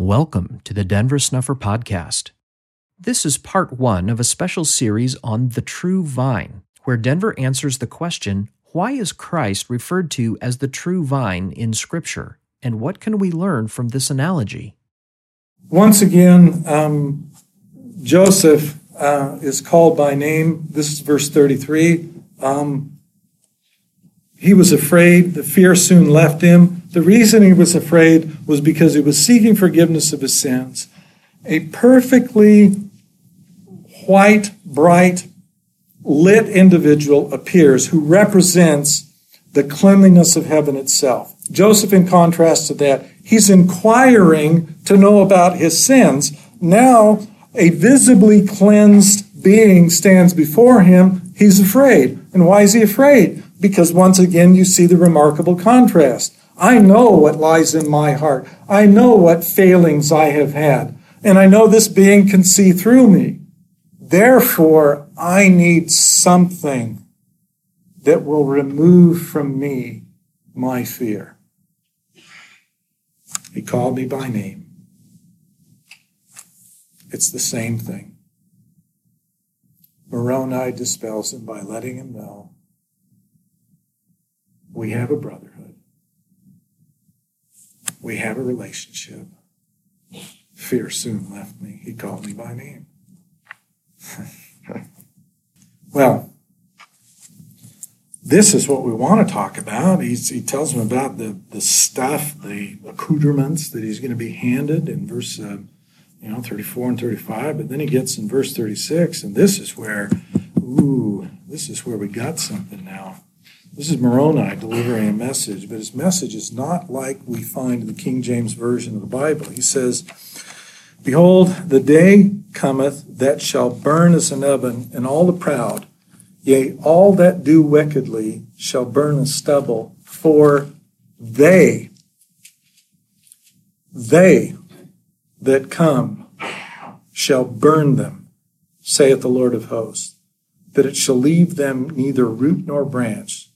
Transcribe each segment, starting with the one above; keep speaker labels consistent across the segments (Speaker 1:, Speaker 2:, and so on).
Speaker 1: Welcome to the Denver Snuffer Podcast. This is part one of a special series on the true vine, where Denver answers the question why is Christ referred to as the true vine in Scripture, and what can we learn from this analogy?
Speaker 2: Once again, um, Joseph uh, is called by name. This is verse 33. Um, he was afraid. The fear soon left him. The reason he was afraid was because he was seeking forgiveness of his sins. A perfectly white, bright, lit individual appears who represents the cleanliness of heaven itself. Joseph, in contrast to that, he's inquiring to know about his sins. Now, a visibly cleansed being stands before him. He's afraid. And why is he afraid? because once again you see the remarkable contrast. I know what lies in my heart. I know what failings I have had. And I know this being can see through me. Therefore, I need something that will remove from me my fear. He called me by name. It's the same thing. Moroni dispels him by letting him know we have a brotherhood. We have a relationship. Fear soon left me. He called me by name. well, this is what we want to talk about. He's, he tells him about the, the stuff, the accoutrements that he's going to be handed in verse uh, you know 34 and 35. But then he gets in verse 36, and this is where, ooh, this is where we got something now. This is Moroni delivering a message, but his message is not like we find in the King James Version of the Bible. He says, Behold, the day cometh that shall burn as an oven, and all the proud, yea, all that do wickedly, shall burn as stubble, for they, they that come shall burn them, saith the Lord of hosts, that it shall leave them neither root nor branch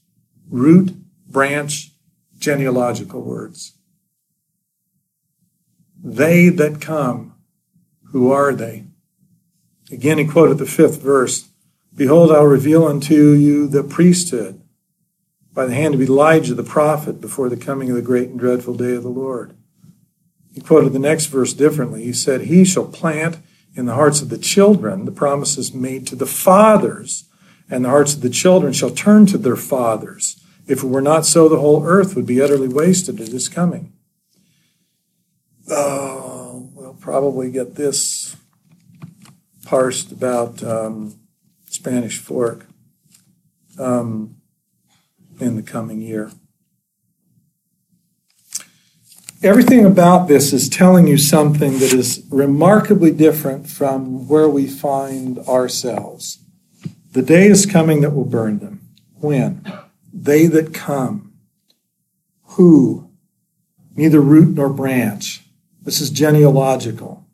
Speaker 2: root, branch, genealogical words. They that come, who are they? Again, he quoted the fifth verse Behold, I'll reveal unto you the priesthood by the hand of Elijah the prophet before the coming of the great and dreadful day of the Lord. He quoted the next verse differently. He said, He shall plant in the hearts of the children the promises made to the fathers, and the hearts of the children shall turn to their fathers if it were not so, the whole earth would be utterly wasted at his coming. Uh, we'll probably get this parsed about um, Spanish Fork um, in the coming year. Everything about this is telling you something that is remarkably different from where we find ourselves. The day is coming that will burn them. When? They that come, who neither root nor branch. This is genealogical.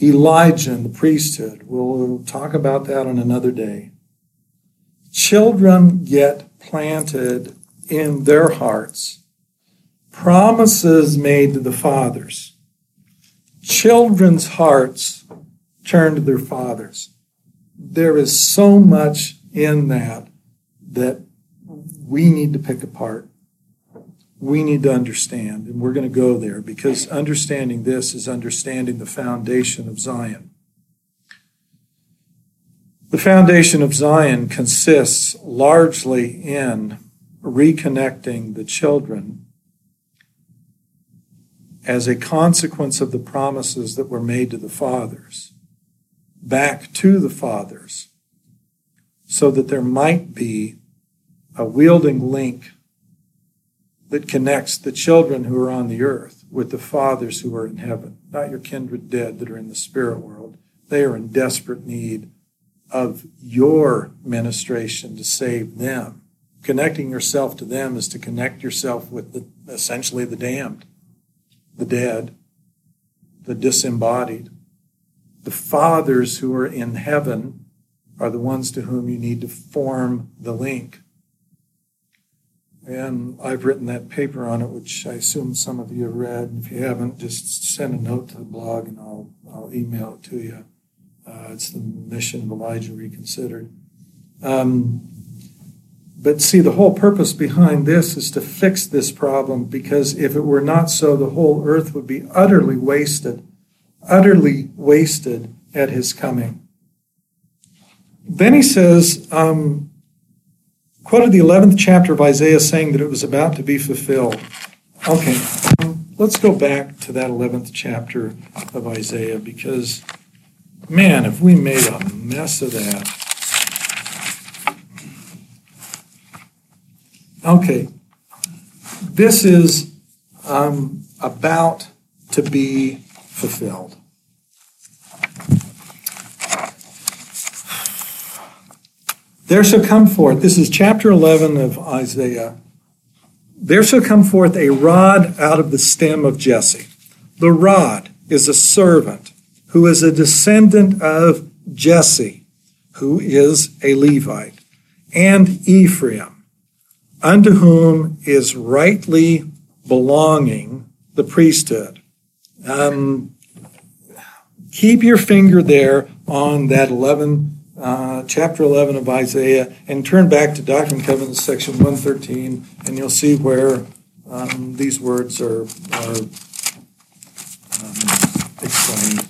Speaker 2: Elijah and the priesthood. We'll talk about that on another day. Children get planted in their hearts. Promises made to the fathers. Children's hearts turn to their fathers. There is so much in that that we need to pick apart. We need to understand, and we're going to go there because understanding this is understanding the foundation of Zion. The foundation of Zion consists largely in reconnecting the children as a consequence of the promises that were made to the fathers back to the fathers so that there might be a welding link that connects the children who are on the earth with the fathers who are in heaven, not your kindred dead that are in the spirit world. They are in desperate need of your ministration to save them. Connecting yourself to them is to connect yourself with the, essentially the damned, the dead, the disembodied. The fathers who are in heaven are the ones to whom you need to form the link and I've written that paper on it, which I assume some of you have read. If you haven't, just send a note to the blog and I'll, I'll email it to you. Uh, it's the mission of Elijah Reconsidered. Um, but see, the whole purpose behind this is to fix this problem because if it were not so, the whole earth would be utterly wasted, utterly wasted at his coming. Then he says, um, quoted the 11th chapter of Isaiah saying that it was about to be fulfilled. Okay, let's go back to that 11th chapter of Isaiah because, man, if we made a mess of that. Okay, this is um, about to be fulfilled. There shall come forth, this is chapter 11 of Isaiah. There shall come forth a rod out of the stem of Jesse. The rod is a servant who is a descendant of Jesse, who is a Levite, and Ephraim, unto whom is rightly belonging the priesthood. Um, keep your finger there on that 11 uh, chapter 11 of Isaiah and turn back to Doctrine and Covenants, section 113, and you'll see where um, these words are, are um, explained.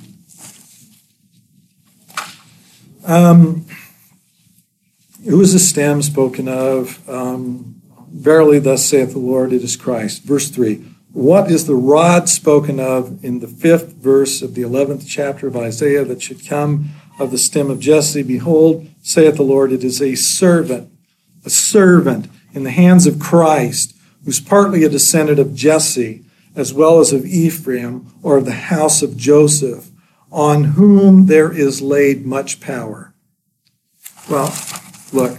Speaker 2: Um, who is the stem spoken of? Um, Verily, thus saith the Lord, it is Christ. Verse 3. What is the rod spoken of in the fifth verse of the 11th chapter of Isaiah that should come of the stem of Jesse. Behold, saith the Lord, it is a servant, a servant in the hands of Christ, who's partly a descendant of Jesse, as well as of Ephraim, or of the house of Joseph, on whom there is laid much power. Well, look,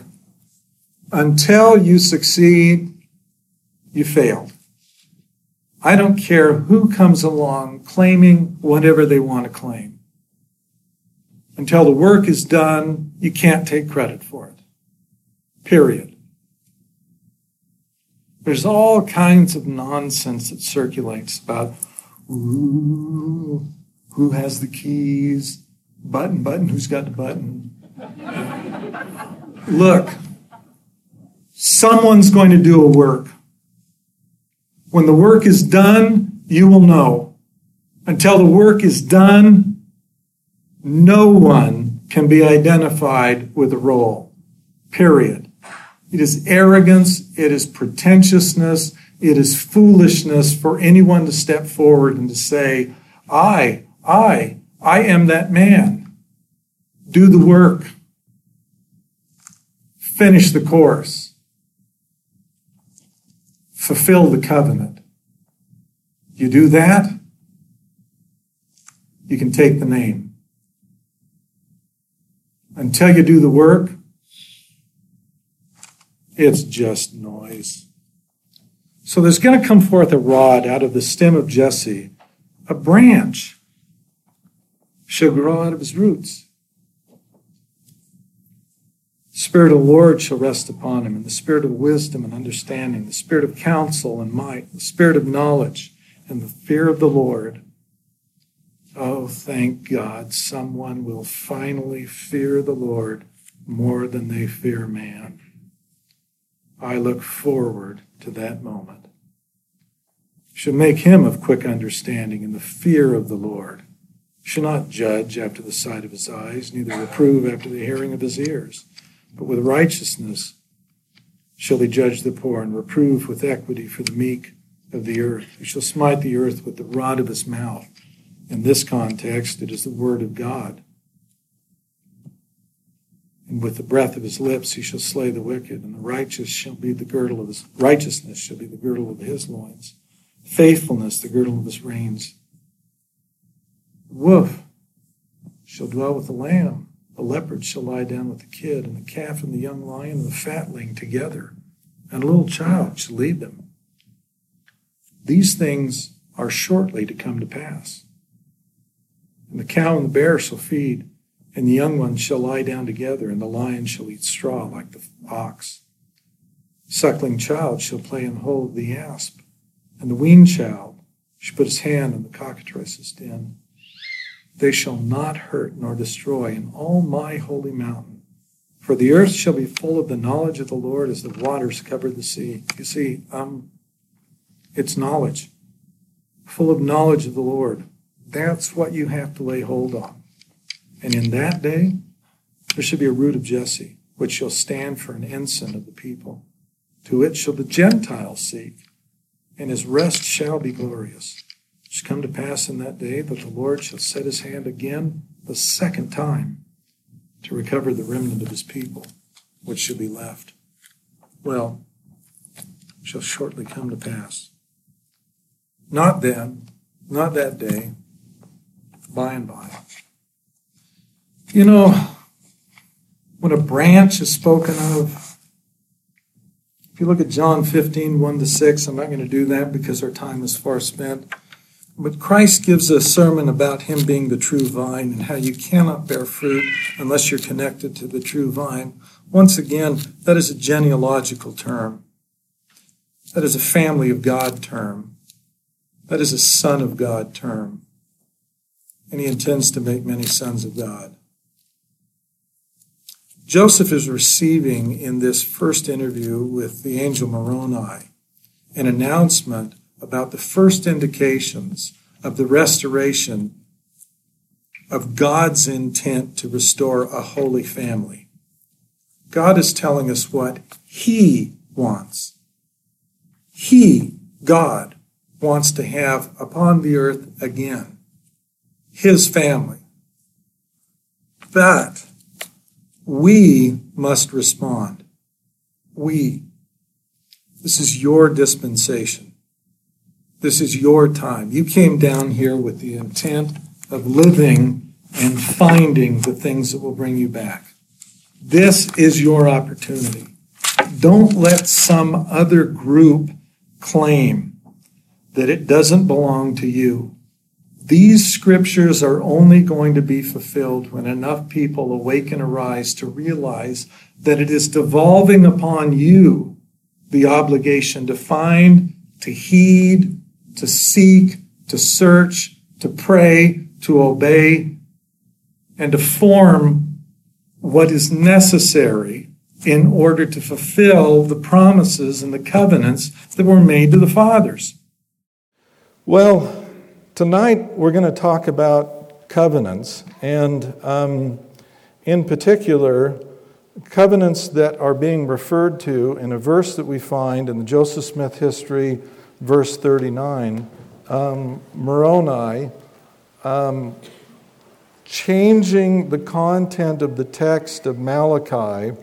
Speaker 2: until you succeed, you failed. I don't care who comes along claiming whatever they want to claim. Until the work is done, you can't take credit for it. Period. There's all kinds of nonsense that circulates about ooh, who has the keys, button, button, who's got the button. Look, someone's going to do a work. When the work is done, you will know. Until the work is done, no one can be identified with a role. Period. It is arrogance, it is pretentiousness, it is foolishness for anyone to step forward and to say, I, I, I am that man. Do the work. Finish the course. Fulfill the covenant. You do that, you can take the name until you do the work, it's just noise. So there's going to come forth a rod out of the stem of Jesse, a branch shall grow out of his roots. The Spirit of the Lord shall rest upon him, and the Spirit of wisdom and understanding, the Spirit of counsel and might, the Spirit of knowledge and the fear of the Lord Oh, thank God, someone will finally fear the Lord more than they fear man. I look forward to that moment. Should make him of quick understanding in the fear of the Lord. Should not judge after the sight of his eyes, neither reprove after the hearing of his ears, but with righteousness shall he judge the poor and reprove with equity for the meek of the earth. He shall smite the earth with the rod of his mouth in this context, it is the Word of God. And with the breath of his lips he shall slay the wicked, and the righteous shall be the girdle of his righteousness shall be the girdle of his loins. Faithfulness, the girdle of his reins. The wolf shall dwell with the lamb. The leopard shall lie down with the kid, and the calf and the young lion and the fatling together, and a little child shall lead them. These things are shortly to come to pass. And the cow and the bear shall feed, and the young ones shall lie down together, and the lion shall eat straw like the ox. suckling child shall play and hold the asp, and the weaned child shall put his hand in the cockatrice's den. They shall not hurt nor destroy in all my holy mountain. For the earth shall be full of the knowledge of the Lord as the waters cover the sea. You see, um, it's knowledge, full of knowledge of the Lord. That's what you have to lay hold on. And in that day, there shall be a root of Jesse, which shall stand for an ensign of the people. To it shall the Gentiles seek, and his rest shall be glorious. It shall come to pass in that day that the Lord shall set his hand again the second time to recover the remnant of his people, which shall be left. Well, shall shortly come to pass. Not then, not that day, by and by. You know, when a branch is spoken of, if you look at John 15, 1 to 6, I'm not going to do that because our time is far spent. But Christ gives a sermon about him being the true vine and how you cannot bear fruit unless you're connected to the true vine. Once again, that is a genealogical term. That is a family of God term. That is a son of God term. And he intends to make many sons of God. Joseph is receiving in this first interview with the angel Moroni an announcement about the first indications of the restoration of God's intent to restore a holy family. God is telling us what He wants. He, God, wants to have upon the earth again His family. But we must respond. We. This is your dispensation. This is your time. You came down here with the intent of living and finding the things that will bring you back. This is your opportunity. Don't let some other group claim that it doesn't belong to you. These scriptures are only going to be fulfilled when enough people awake and arise to realize that it is devolving upon you the obligation to find, to heed, to seek, to search, to pray, to obey, and to form what is necessary in order to fulfill the promises and the covenants that were made to the fathers.
Speaker 3: Well, tonight we're going to talk about covenants, and um, in particular, covenants that are being referred to in a verse that we find in the Joseph Smith history verse 39, um, Moroni, um, changing the content of the text of Malachi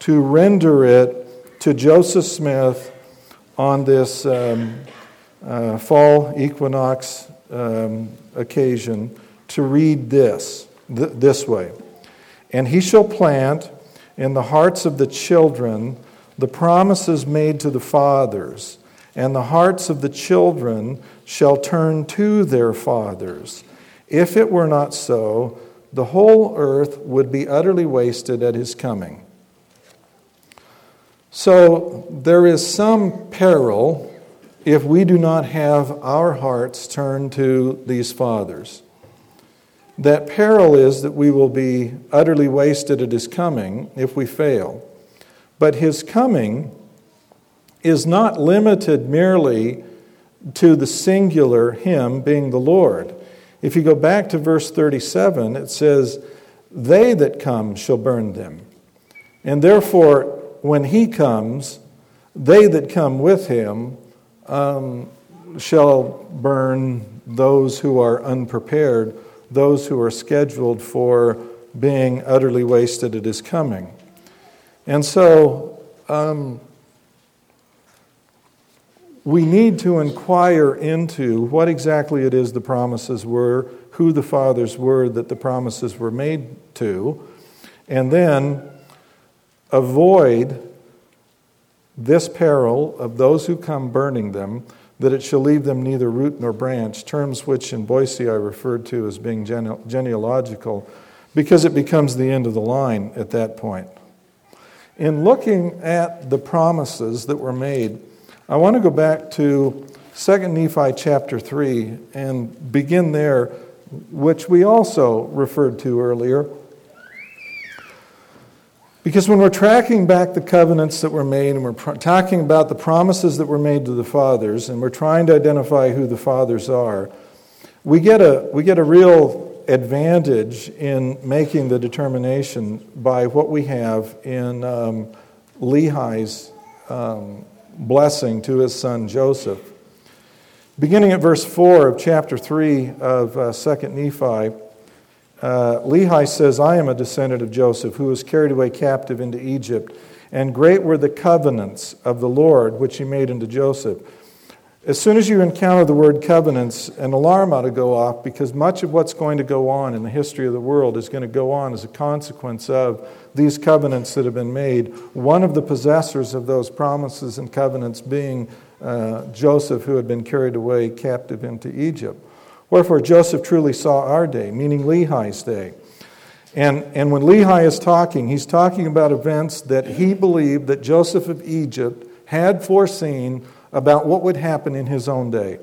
Speaker 3: to render it to Joseph Smith on this um, uh, fall equinox um, occasion to read this th- this way. And he shall plant in the hearts of the children the promises made to the fathers and the hearts of the children shall turn to their fathers. If it were not so, the whole earth would be utterly wasted at his coming. So there is some peril if we do not have our hearts turned to these fathers. That peril is that we will be utterly wasted at his coming if we fail. But his coming is not limited merely to the singular Him being the Lord. If you go back to verse 37, it says, They that come shall burn them. And therefore, when He comes, they that come with Him um, shall burn those who are unprepared, those who are scheduled for being utterly wasted at His coming. And so, um, we need to inquire into what exactly it is the promises were, who the fathers were that the promises were made to, and then avoid this peril of those who come burning them, that it shall leave them neither root nor branch, terms which in Boise I referred to as being genealogical, because it becomes the end of the line at that point.
Speaker 2: in looking at the promises that were made, I want to go back to 2 Nephi chapter 3 and begin there, which we also referred to earlier. Because when we're tracking back the covenants that were made and we're talking about the promises that were made to the fathers and we're trying to identify who the fathers are, we get a, we get a real advantage in making the determination by what we have in um, Lehi's um, blessing to his son Joseph. Beginning at verse 4 of chapter 3 of uh, 2 Nephi, uh, Lehi says, I am a descendant of Joseph, who was carried away captive into Egypt, and great were the covenants of the Lord which he made unto Joseph. As soon as you encounter the word covenants, an alarm ought to go off because much of what's going to go on in the history of the world is going to go on as a consequence of these covenants that have been made. One of the possessors of those promises and covenants being uh, Joseph, who had been carried away captive into Egypt. Wherefore, Joseph truly saw our day, meaning Lehi's day. And, and when Lehi is talking, he's talking about events that he believed that Joseph of Egypt had foreseen about what would happen in his own day.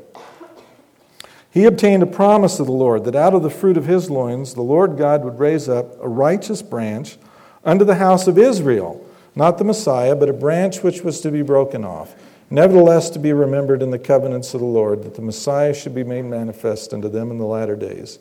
Speaker 2: He obtained a promise of the Lord that out of the fruit of his loins the Lord God would raise up a righteous branch unto the house of Israel, not the Messiah, but a branch which was to be broken off. Nevertheless, to be remembered in the covenants of the Lord, that the Messiah should be made manifest unto them in the latter days,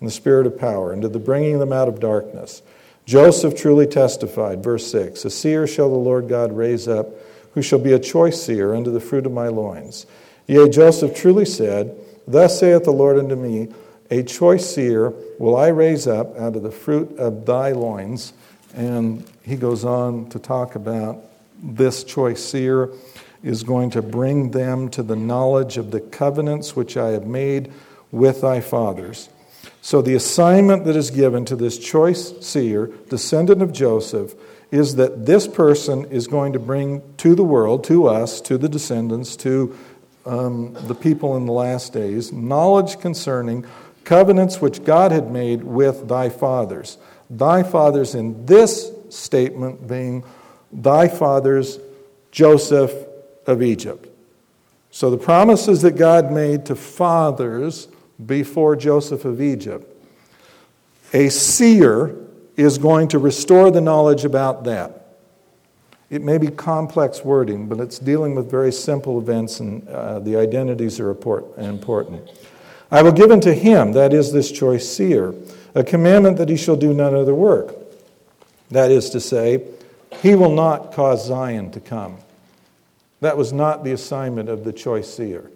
Speaker 2: in the spirit of power, and to the bringing them out of darkness. Joseph truly testified, verse 6 A seer shall the Lord God raise up who shall be a choice seer unto the fruit of my loins. Yea, Joseph truly said, Thus saith the Lord unto me, A choice seer will I raise up out of the fruit of thy loins. And he goes on to talk about this choice seer is going to bring them to the knowledge of the covenants which I have made with thy fathers. So, the assignment that is given to this choice seer, descendant of Joseph, is that this person is going to bring to the world, to us, to the descendants, to um, the people in the last days, knowledge concerning covenants which God had made with thy fathers. Thy fathers, in this statement, being thy fathers, Joseph of Egypt. So the promises that God made to fathers before Joseph of Egypt, a seer is going to restore the knowledge about that. It may be complex wording, but it's dealing with very simple events, and uh, the identities are important. I will give unto him, that is, this choice seer, a commandment that he shall do none other work. That is to say, he will not cause Zion to come. That was not the assignment of the choice seer.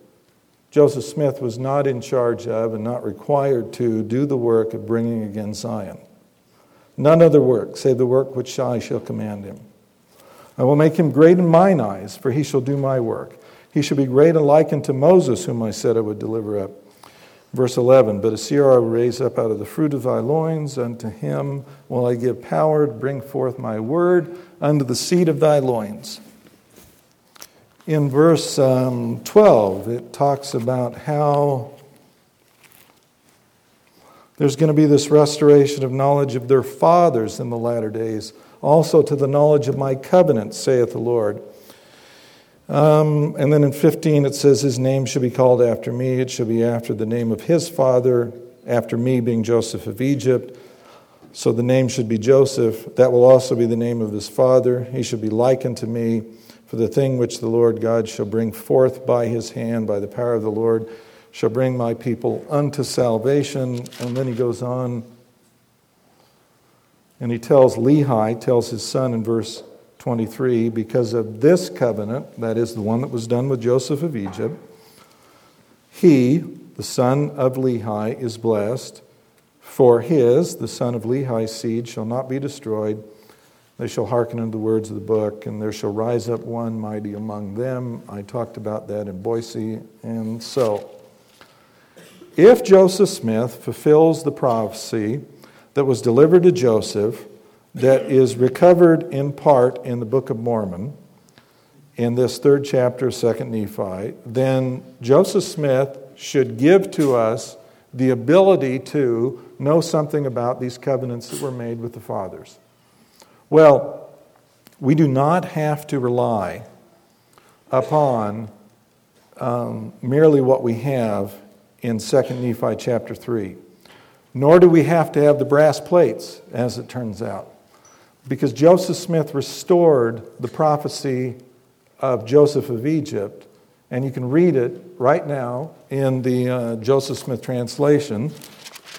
Speaker 2: Joseph Smith was not in charge of and not required to do the work of bringing again Zion. None other work, save the work which I shall command him. I will make him great in mine eyes, for he shall do my work. He shall be great and like unto Moses, whom I said I would deliver up. Verse 11 But a seer I will raise up out of the fruit of thy loins, unto him will I give power to bring forth my word unto the seed of thy loins. In verse um, 12, it talks about how there's going to be this restoration of knowledge of their fathers in the latter days, also to the knowledge of my covenant, saith the Lord. Um, and then in 15 it says, His name shall be called after me. It shall be after the name of his father, after me being Joseph of Egypt. So the name should be Joseph. That will also be the name of his father. He shall be likened to me. For the thing which the Lord God shall bring forth by his hand, by the power of the Lord, shall bring my people unto salvation. And then he goes on and he tells Lehi, tells his son in verse 23, because of this covenant, that is the one that was done with Joseph of Egypt, he, the son of Lehi, is blessed. For his, the son of Lehi's seed, shall not be destroyed. They shall hearken unto the words of the book, and there shall rise up one mighty among them. I talked about that in Boise. And so, if Joseph Smith fulfills the prophecy that was delivered to Joseph, that is recovered in part in the Book of Mormon, in this third chapter of 2nd Nephi, then Joseph Smith should give to us the ability to know something about these covenants that were made with the fathers. Well, We do not have to rely upon um, merely what we have in 2 Nephi chapter 3. Nor do we have to have the brass plates, as it turns out, because Joseph Smith restored the prophecy of Joseph of Egypt, and you can read it right now in the uh, Joseph Smith translation,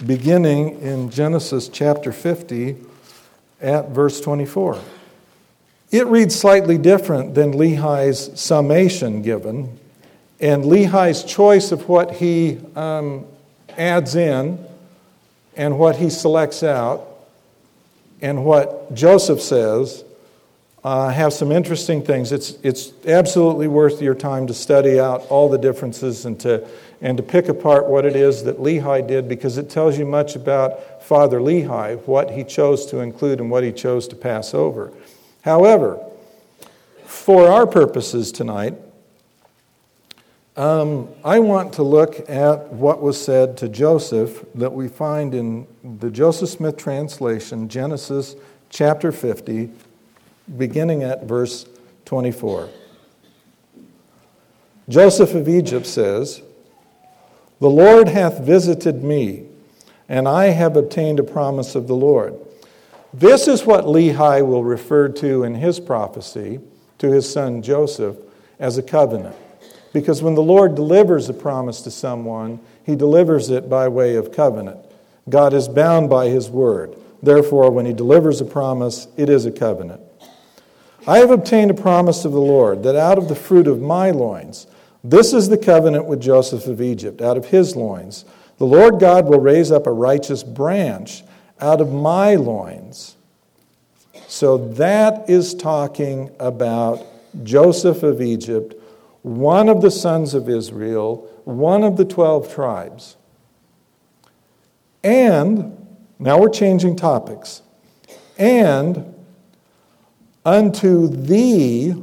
Speaker 2: beginning in Genesis chapter 50 at verse 24. It reads slightly different than Lehi's summation given, and Lehi's choice of what he um, adds in and what he selects out and what Joseph says uh, have some interesting things. It's, it's absolutely worth your time to study out all the differences and to, and to pick apart what it is that Lehi did because it tells you much about Father Lehi, what he chose to include and what he chose to pass over. However, for our purposes tonight, um, I want to look at what was said to Joseph that we find in the Joseph Smith translation, Genesis chapter 50, beginning at verse 24. Joseph of Egypt says, The Lord hath visited me, and I have obtained a promise of the Lord. This is what Lehi will refer to in his prophecy to his son Joseph as a covenant. Because when the Lord delivers a promise to someone, he delivers it by way of covenant. God is bound by his word. Therefore, when he delivers a promise, it is a covenant. I have obtained a promise of the Lord that out of the fruit of my loins, this is the covenant with Joseph of Egypt, out of his loins, the Lord God will raise up a righteous branch out of my loins. So that is talking about Joseph of Egypt one of the sons of Israel, one of the 12 tribes. And, now we're changing topics, and unto thee,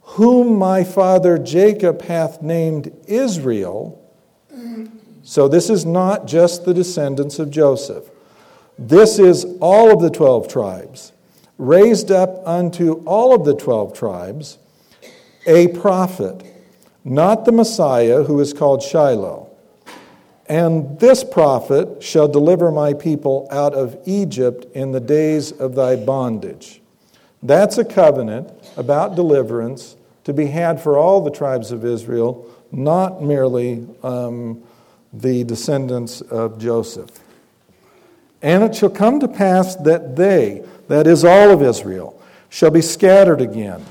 Speaker 2: whom my father Jacob hath named Israel. So this is not just the descendants of Joseph. This is all of the 12 tribes, raised up unto all of the 12 tribes a prophet not the Messiah who is called Shiloh. And this prophet shall deliver my people out of Egypt in the days of thy bondage. That's a covenant about deliverance to be had for all the tribes of Israel, not merely um, the descendants of Joseph. And it shall come to pass that they, that is all of Israel, shall be scattered again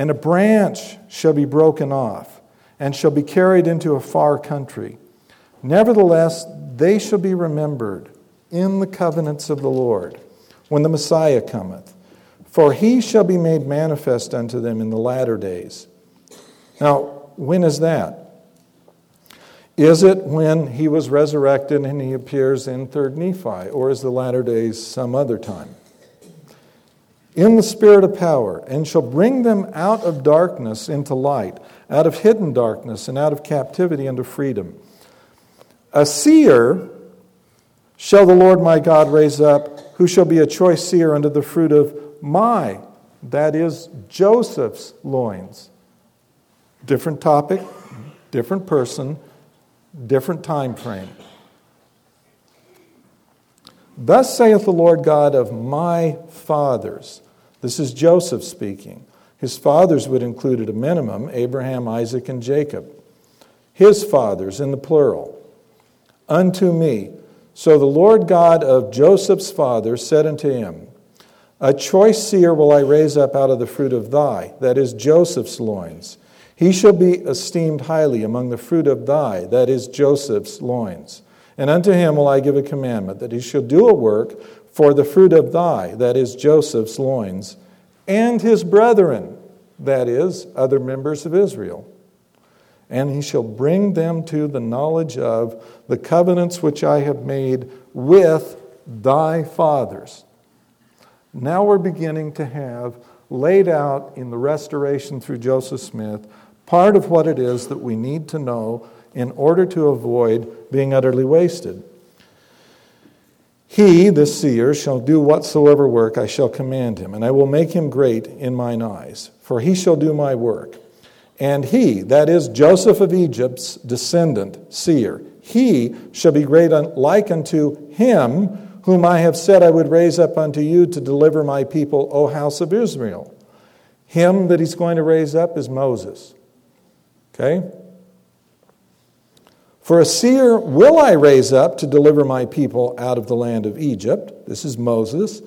Speaker 2: and a branch shall be broken off, and shall be carried into a far country. Nevertheless, they shall be remembered in the covenants of the Lord when the Messiah cometh, for he shall be made manifest unto them in the latter days. Now, when is that? Is it when he was resurrected and he appears in 3rd Nephi, or is the latter days some other time? in the spirit of power, and shall bring them out of darkness into light, out of hidden darkness, and out of captivity into freedom. A seer shall the Lord my God raise up, who shall be a choice seer unto the fruit of my, that is, Joseph's loins. Different topic, different person, different time frame. Thus saith the Lord God of my fathers. This is Joseph speaking. His fathers would include at a minimum Abraham, Isaac, and Jacob. His fathers in the plural. Unto me. So the Lord God of Joseph's father said unto him, A choice seer will I raise up out of the fruit of thy, that is Joseph's loins. He shall be esteemed highly among the fruit of thy, that is Joseph's loins. And unto him will I give a commandment, that he shall do a work for the fruit of thy, that is Joseph's loins, and his brethren, that is, other members of Israel. And he shall bring them to the knowledge of the covenants which I have made with thy fathers. Now we're beginning to have laid out in the restoration through Joseph Smith part of what it is that we need to know in order to avoid being utterly wasted. He, the seer, shall do whatsoever work I shall command him, and I will make him great in mine eyes, for he shall do my work. And he, that is Joseph of Egypt's descendant, seer, he shall be great like unto him whom I have said I would raise up unto you to deliver my people, O house of Israel. Him that he's going to raise up is Moses. Okay? For a seer will I raise up to deliver my people out of the land of Egypt. This is Moses.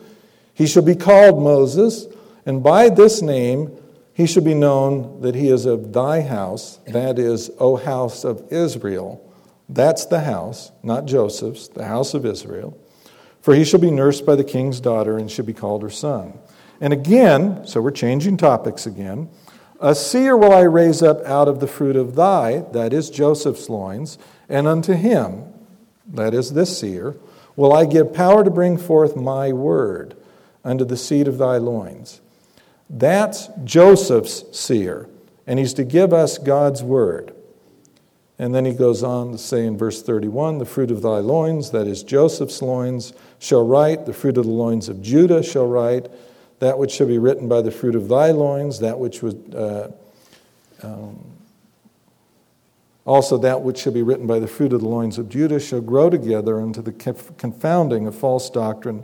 Speaker 2: He shall be called Moses, and by this name he shall be known that he is of thy house, that is, O house of Israel. That's the house, not Joseph's, the house of Israel. For he shall be nursed by the king's daughter and shall be called her son. And again, so we're changing topics again. A seer will I raise up out of the fruit of thy, that is Joseph's loins, and unto him, that is this seer, will I give power to bring forth my word unto the seed of thy loins. That's Joseph's seer, and he's to give us God's word. And then he goes on to say in verse 31 the fruit of thy loins, that is Joseph's loins, shall write, the fruit of the loins of Judah shall write, that which shall be written by the fruit of thy loins, that which was. Uh, um, also, that which shall be written by the fruit of the loins of Judah shall grow together unto the confounding of false doctrine,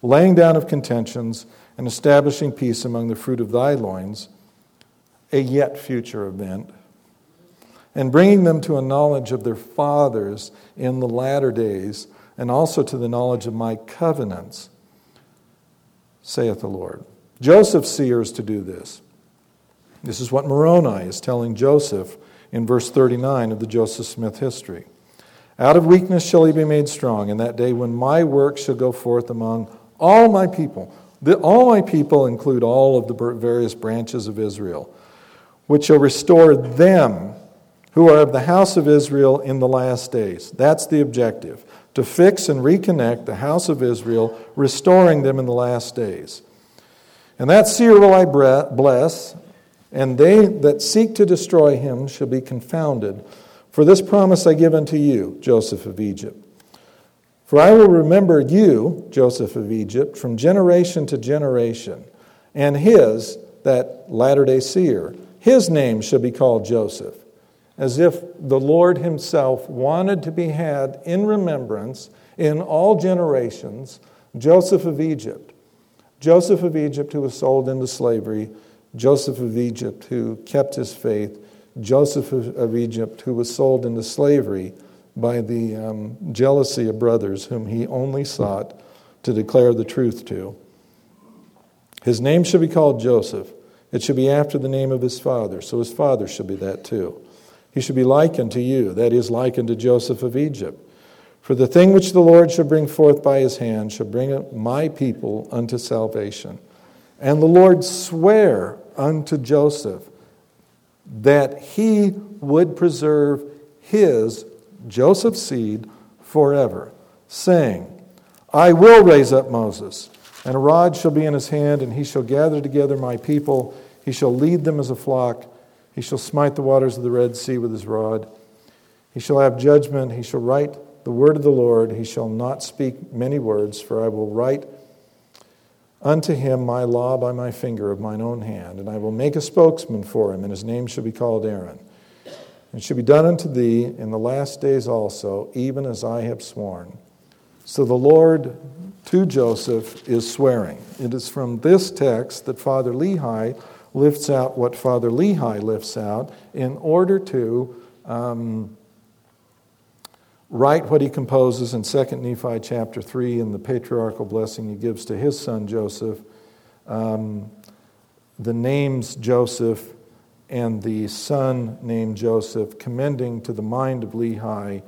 Speaker 2: laying down of contentions, and establishing peace among the fruit of thy loins, a yet future event, and bringing them to a knowledge of their fathers in the latter days, and also to the knowledge of my covenants, saith the Lord. Joseph seers to do this. This is what Moroni is telling Joseph in verse 39 of the Joseph Smith history. Out of weakness shall he be made strong in that day when my work shall go forth among all my people. The, all my people include all of the various branches of Israel, which shall restore them who are of the house of Israel in the last days. That's the objective to fix and reconnect the house of Israel, restoring them in the last days. And that seer will I bless, and they that seek to destroy him shall be confounded. For this promise I give unto you, Joseph of Egypt. For I will remember you, Joseph of Egypt, from generation to generation, and his, that latter day seer, his name shall be called Joseph, as if the Lord himself wanted to be had in remembrance in all generations, Joseph of Egypt. Joseph of Egypt, who was sold into slavery Joseph of Egypt, who kept his faith, Joseph of Egypt, who was sold into slavery by the um, jealousy of brothers whom he only sought to declare the truth to. His name should be called Joseph. It should be after the name of his father, so his father should be that too. He should be likened to you, that is, likened to Joseph of Egypt. For the thing which the Lord shall bring forth by his hand shall bring my people unto salvation. And the Lord sware unto Joseph that he would preserve his, Joseph's seed, forever, saying, I will raise up Moses, and a rod shall be in his hand, and he shall gather together my people. He shall lead them as a flock. He shall smite the waters of the Red Sea with his rod. He shall have judgment. He shall write the word of the Lord. He shall not speak many words, for I will write unto him my law by my finger of mine own hand, and I will make a spokesman for him, and his name shall be called Aaron. It shall be done unto thee in the last days also, even as I have sworn. So the Lord to Joseph is swearing. It is from this text that Father Lehi lifts out what Father Lehi lifts out in order to um, write what he composes in 2 Nephi chapter 3 in the patriarchal blessing he gives to his son Joseph. Um, the names Joseph and the son named Joseph, commending to the mind of Lehi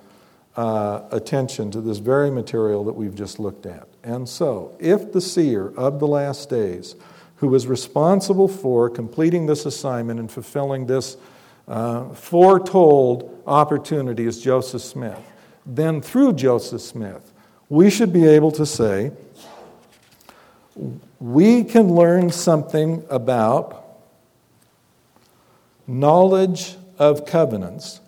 Speaker 2: uh, attention to this very material that we've just looked at. And so, if the seer of the last days, who was responsible for completing this assignment and fulfilling this uh, foretold opportunity is Joseph Smith, then through Joseph Smith, we should be able to say, we can learn something about knowledge of covenants,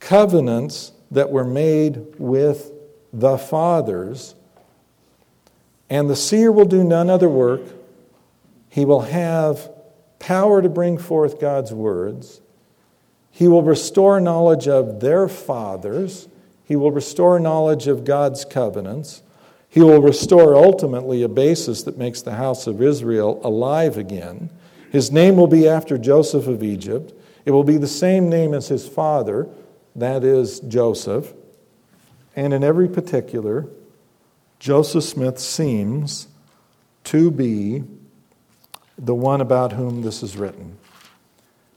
Speaker 2: covenants that were made with the fathers And the seer will do none other work. He will have power to bring forth God's words. He will restore knowledge of their fathers. He will restore knowledge of God's covenants. He will restore ultimately a basis that makes the house of Israel alive again. His name will be after Joseph of Egypt. It will be the same name as his father, that is Joseph. And in every particular, Joseph Smith seems to be the one about whom this is written.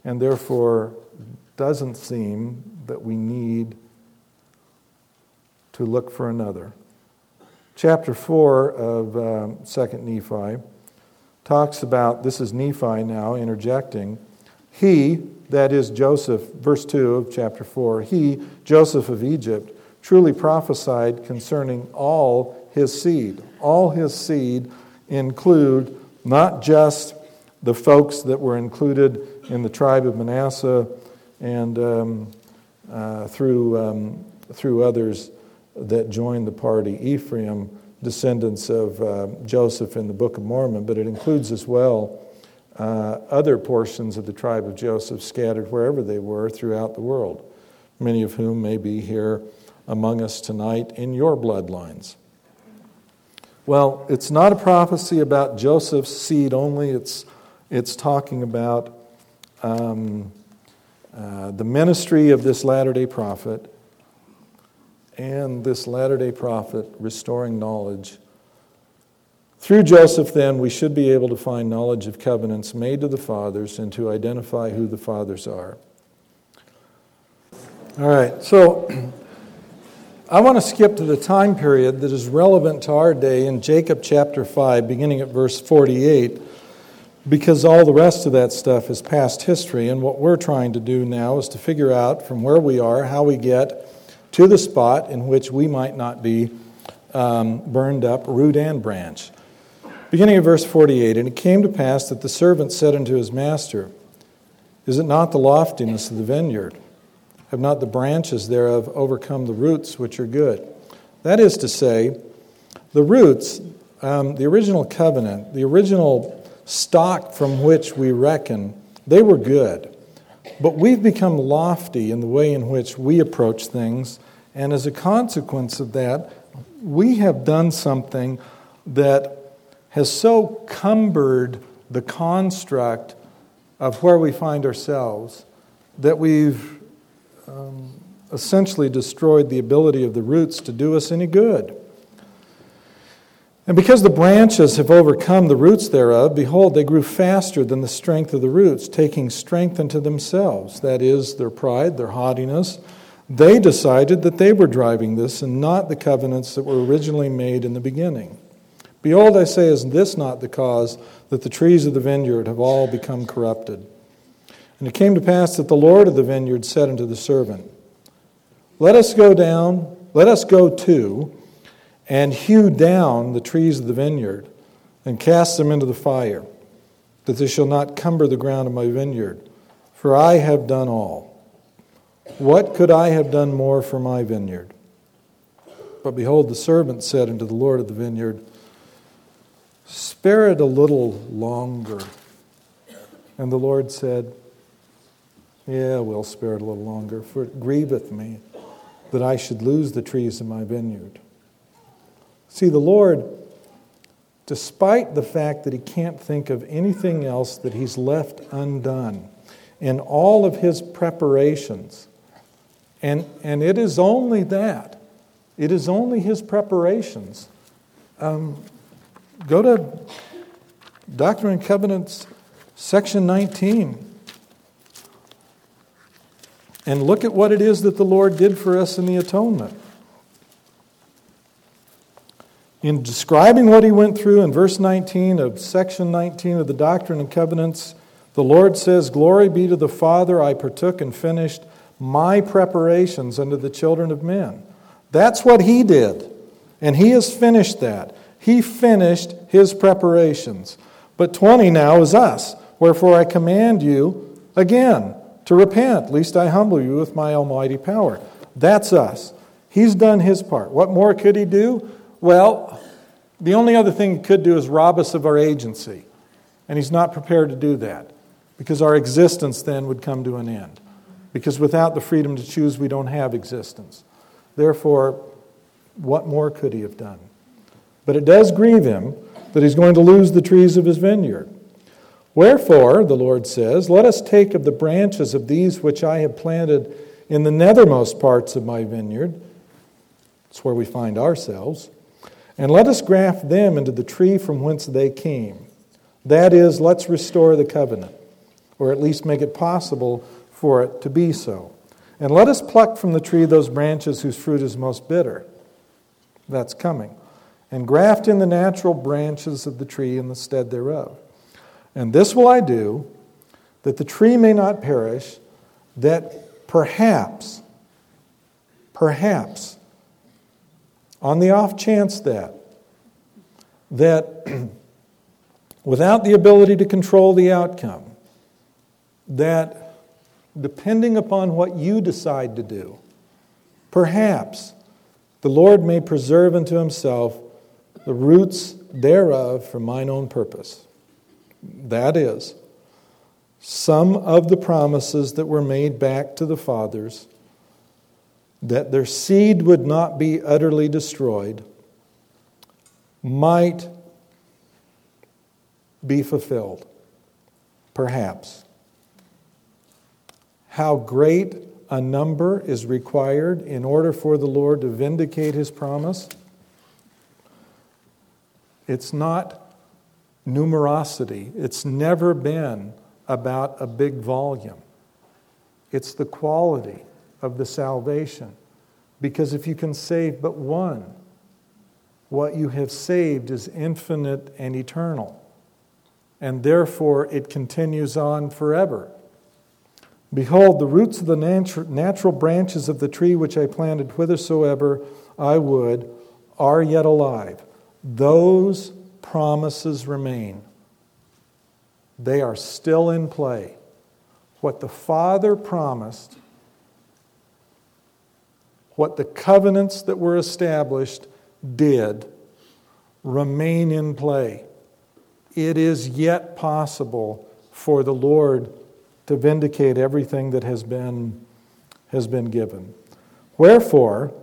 Speaker 2: And therefore, doesn't seem that we need to look for another. Chapter 4 of um, 2nd Nephi talks about this is Nephi now interjecting. He, that is Joseph, verse 2 of chapter 4, he, Joseph of Egypt, truly prophesied concerning all his seed. All his seed include not just the folks that were included in the tribe of Manasseh and um, uh, through, um, through others that joined the party, Ephraim, descendants of uh, Joseph in the Book of Mormon, but it includes as well uh, other portions of the tribe of Joseph scattered wherever they were throughout the world, many of whom may be here among us tonight in your bloodlines. Well, it's not a prophecy about Joseph's seed only, it's, it's talking about um, uh, the ministry of this latter day prophet and this latter day prophet restoring knowledge. Through Joseph, then, we should be able to find knowledge of covenants made to the fathers and to identify who the fathers are. All right, so I want to skip to the time period that is relevant to our day in Jacob chapter 5, beginning at verse 48 because all the rest of that stuff is past history. And what we're trying to do now is to figure out from where we are how we get to the spot in which we might not be um, burned up, root and branch. Beginning of verse 48 And it came to pass that the servant said unto his master, Is it not the loftiness of the vineyard? Have not the branches thereof overcome the roots which are good? That is to say, the roots, um, the original covenant, the original stock from which we reckon, they were good. But we've become lofty in the way in which we approach things, and as a consequence of that, we have done something that has so cumbered the construct of where we find ourselves that we've um, essentially destroyed the ability of the roots to do us any good. And because the branches have overcome the roots thereof, behold, they grew faster than the strength of the roots, taking strength unto themselves. That is, their pride, their haughtiness. They decided that they were driving this and not the covenants that were originally made in the beginning. Behold, I say, is this not the cause that the trees of the vineyard have all become corrupted? And it came to pass that the Lord of the vineyard said unto the servant, Let us go down, let us go to, and hew down the trees of the vineyard and cast them into the fire, that they shall not cumber the ground of my vineyard. For I have done all. What could I have done more for my vineyard? But behold, the servant said unto the Lord of the vineyard, Spare it a little longer. And the Lord said, Yeah, we'll spare it a little longer, for it grieveth me that I should lose the trees of my vineyard. See, the Lord, despite the fact that he can't think of anything else that he's left undone in all of his preparations, and, and it is only that, it is only his preparations. Um, go to Doctrine and Covenants, section 19 and look at what it is that the Lord did for us in the atonement. In describing what he went through in verse 19 of section 19 of the Doctrine and Covenants, the Lord says, Glory be to the Father, I partook and finished my preparations unto the children of men. That's what he did. And he has finished that. He finished his preparations. But 20 now is us. Wherefore I command you again to repent, lest I humble you with my almighty power. That's us. He's done his part. What more could he do? Well, The only other thing he could do is rob us of our agency. And he's not prepared to do that because our existence then would come to an end. Because without the freedom to choose, we don't have existence. Therefore, what more could he have done? But it does grieve him that he's going to lose the trees of his vineyard. Wherefore, the Lord says, Let us take of the branches of these which I have planted in the nethermost parts of my vineyard. It's where we find ourselves. And let us graft them into the tree from whence they came. That is, let's restore the covenant, or at least make it possible for it to be so. And let us pluck from the tree those branches whose fruit is most bitter. That's coming. And graft in the natural branches of the tree in the stead thereof. And this will I do, that the tree may not perish, that perhaps, perhaps, on the off chance that, that without the ability to control the outcome, that depending upon what you decide to do, perhaps the Lord may preserve unto himself the roots thereof for mine own purpose. That is, some of the promises that were made back to the fathers that their seed would not be utterly destroyed might be fulfilled. Perhaps. How great a number is required in order for the Lord to vindicate his promise? It's not numerosity, it's never been about a big volume. It's the quality of the salvation. Because if you can save but one, what you have saved is infinite and eternal. And therefore it continues on forever. Behold, the roots of the natural branches of the tree which I planted whithersoever I would are yet alive. Those promises remain. They are still in play. What the Father promised what the covenants that were established did remain in play. It is yet possible for the Lord to vindicate everything that has been, has been given. Wherefore,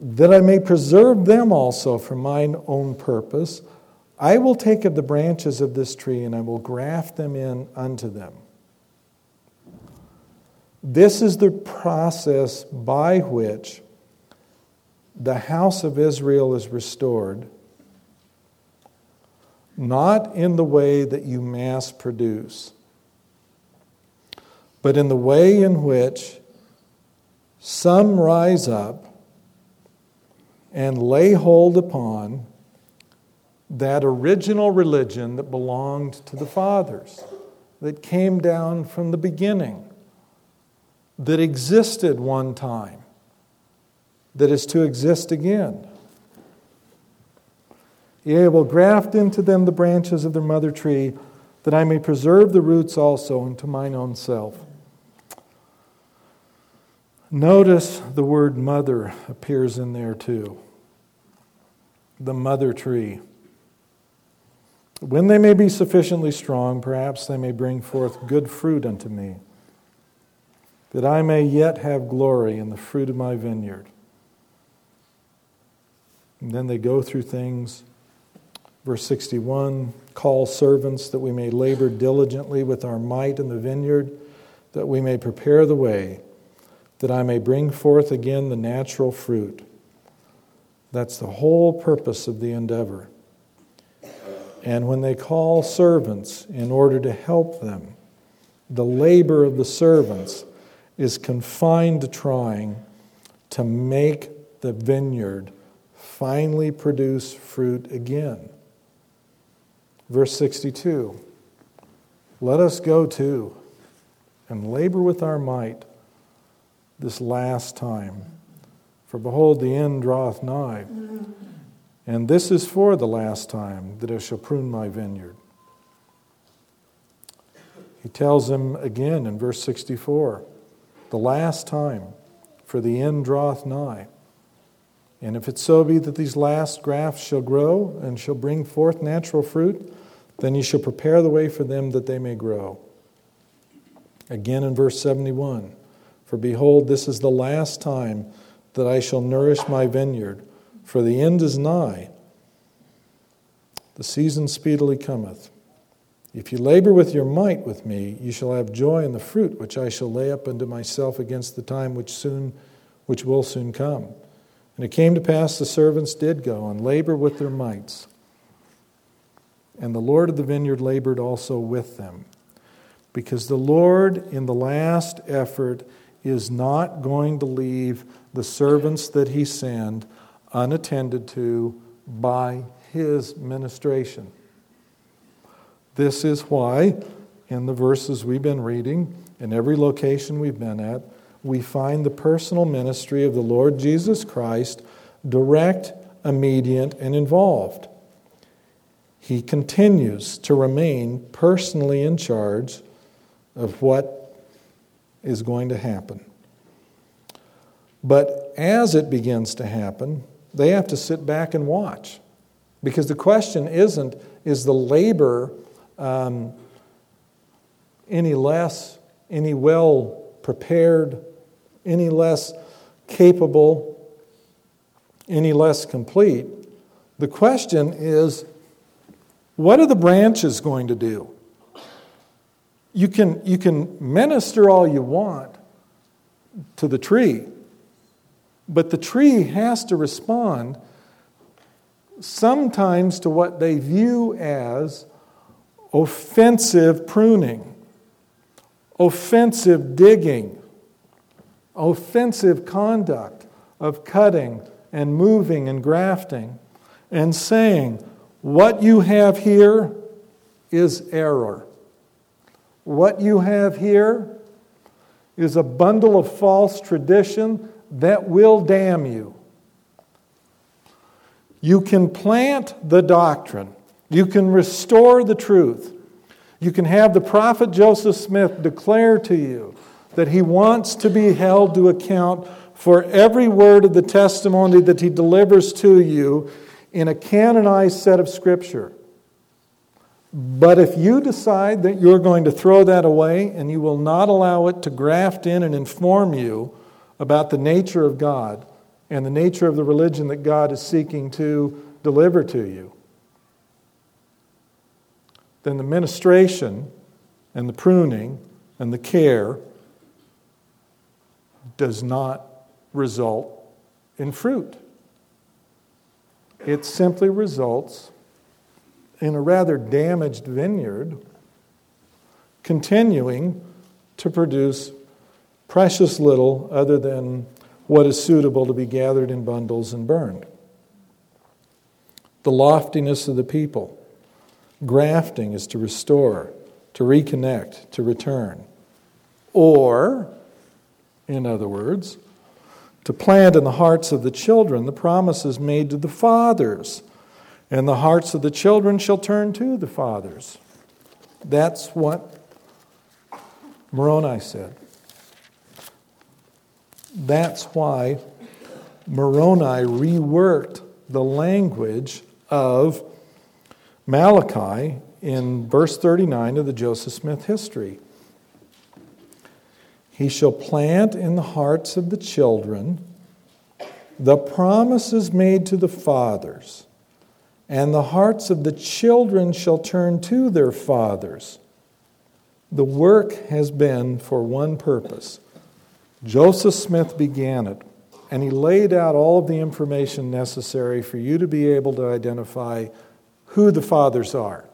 Speaker 2: that I may preserve them also for mine own purpose, I will take of the branches of this tree and I will graft them in unto them. This is the process by which the house of Israel is restored, not in the way that you mass produce, but in the way in which some rise up and lay hold upon that original religion that belonged to the fathers, that came down from the beginning that existed one time, that is to exist again. Yea, will graft into them the branches of their mother tree, that I may preserve the roots also unto mine own self. Notice the word mother appears in there too. The mother tree. When they may be sufficiently strong, perhaps they may bring forth good fruit unto me that I may yet have glory in the fruit of my vineyard. And then they go through things. Verse 61 call servants that we may labor diligently with our might in the vineyard, that we may prepare the way, that I may bring forth again the natural fruit. That's the whole purpose of the endeavor. And when they call servants in order to help them, the labor of the servants is confined to trying to make the vineyard finally produce fruit again. Verse 62 Let us go to and labor with our might this last time. For behold, the end draweth nigh. And this is for the last time that I shall prune my vineyard. He tells them again in verse 64 the last time, for the end draweth nigh. And if it so be that these last grafts shall grow and shall bring forth natural fruit, then ye shall prepare the way for them that they may grow. Again in verse 71 For behold, this is the last time that I shall nourish my vineyard, for the end is nigh. The season speedily cometh. If you labor with your might with me, you shall have joy in the fruit which I shall lay up unto myself against the time which soon which will soon come. And it came to pass the servants did go and labor with their mights. And the Lord of the vineyard labored also with them. Because the Lord, in the last effort, is not going to leave the servants that he sent unattended to by his ministration. This is why, in the verses we've been reading, in every location we've been at, we find the personal ministry of the Lord Jesus Christ direct, immediate, and involved. He continues to remain personally in charge of what is going to happen. But as it begins to happen, they have to sit back and watch. Because the question isn't, is the labor um, any less, any well prepared, any less capable, any less complete? The question is, what are the branches going to do? You can, you can minister all you want to the tree, but the tree has to respond sometimes to what they view as offensive pruning, offensive digging, offensive conduct of cutting and moving and grafting, and saying, What you have here is error. What you have here is a bundle of false tradition that will damn you. You can plant the doctrine, you can restore the truth. You can have the prophet Joseph Smith declare to you that he wants to be held to account for every word of the testimony that he delivers to you in a canonized set of Scripture. But if you decide that you're going to throw that away and you will not allow it to graft in and inform you about the nature of God and the nature of the religion that God is seeking to deliver to you, then the ministration and the pruning and the care does not result in fruit. It simply results in a rather damaged vineyard, continuing to produce precious little other than what is suitable to be gathered in bundles and burned. The loftiness of the people. Grafting is to restore, to reconnect, to return. Or, in other words, to plant in the hearts of the children the promises made to the fathers and the hearts of the children shall turn to the fathers. That's what Moroni said. That's why Moroni reworked the language of Malachi in verse 39 of the Joseph Smith history. He shall plant in the hearts of the children the promises made to the fathers and the hearts of the children shall turn to their fathers. The work has been for one purpose. Joseph Smith began it, and he laid out all of the information necessary for you to be able to identify who the fathers are.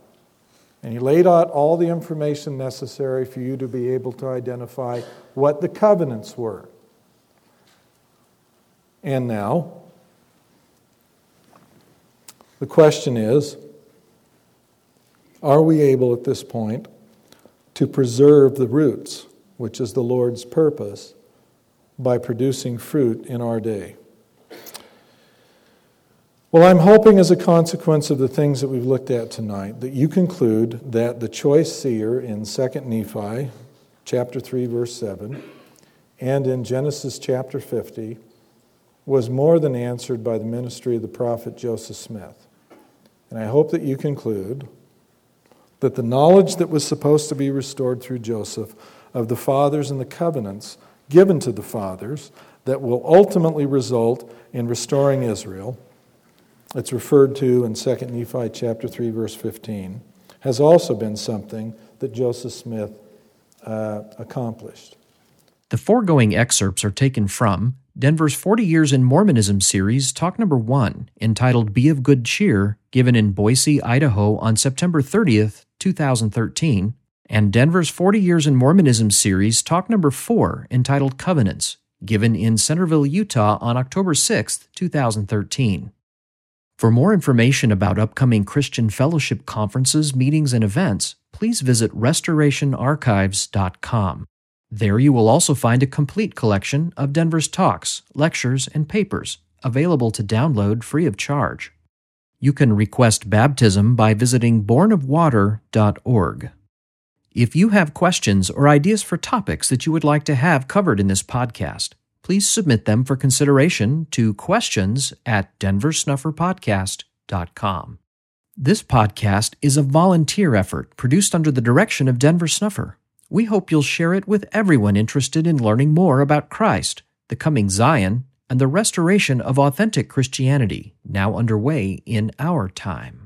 Speaker 2: And he laid out all the information necessary for you to be able to identify what the covenants were. And now, the question is are we able at this point to preserve the roots, which is the Lord's purpose, by producing fruit in our day? Well, I'm hoping as a consequence of the things that we've looked at tonight that you conclude that the choice seer in 2 Nephi chapter 3 verse 7 and in Genesis chapter 50 was more than answered by the ministry of the prophet Joseph Smith. And I hope that you conclude that the knowledge that was supposed to be restored through Joseph of the fathers and the covenants given to the fathers that will ultimately result in restoring Israel, it's referred to in 2 Nephi chapter 3 verse 15, has also been something that Joseph Smith uh, accomplished.
Speaker 1: The foregoing excerpts are taken from Denver's 40 Years in Mormonism series, talk number one, entitled Be of Good Cheer, given in Boise, Idaho on September 30th, 2013, and Denver's 40 Years in Mormonism series, talk number four, entitled Covenants, given in Centerville, Utah on October 6th, 2013. For more information about upcoming Christian Fellowship conferences, meetings, and events, please visit restorationarchives.com. There you will also find a complete collection of Denver's talks, lectures, and papers available to download free of charge. You can request baptism by visiting bornofwater.org. If you have questions or ideas for topics that you would like to have covered in this podcast, please submit them for consideration to questions at denversnufferpodcast.com. This podcast is a volunteer effort produced under the direction of Denver Snuffer. We hope you'll share it with everyone interested in learning more about Christ, the coming Zion, and the restoration of authentic Christianity now underway in our time.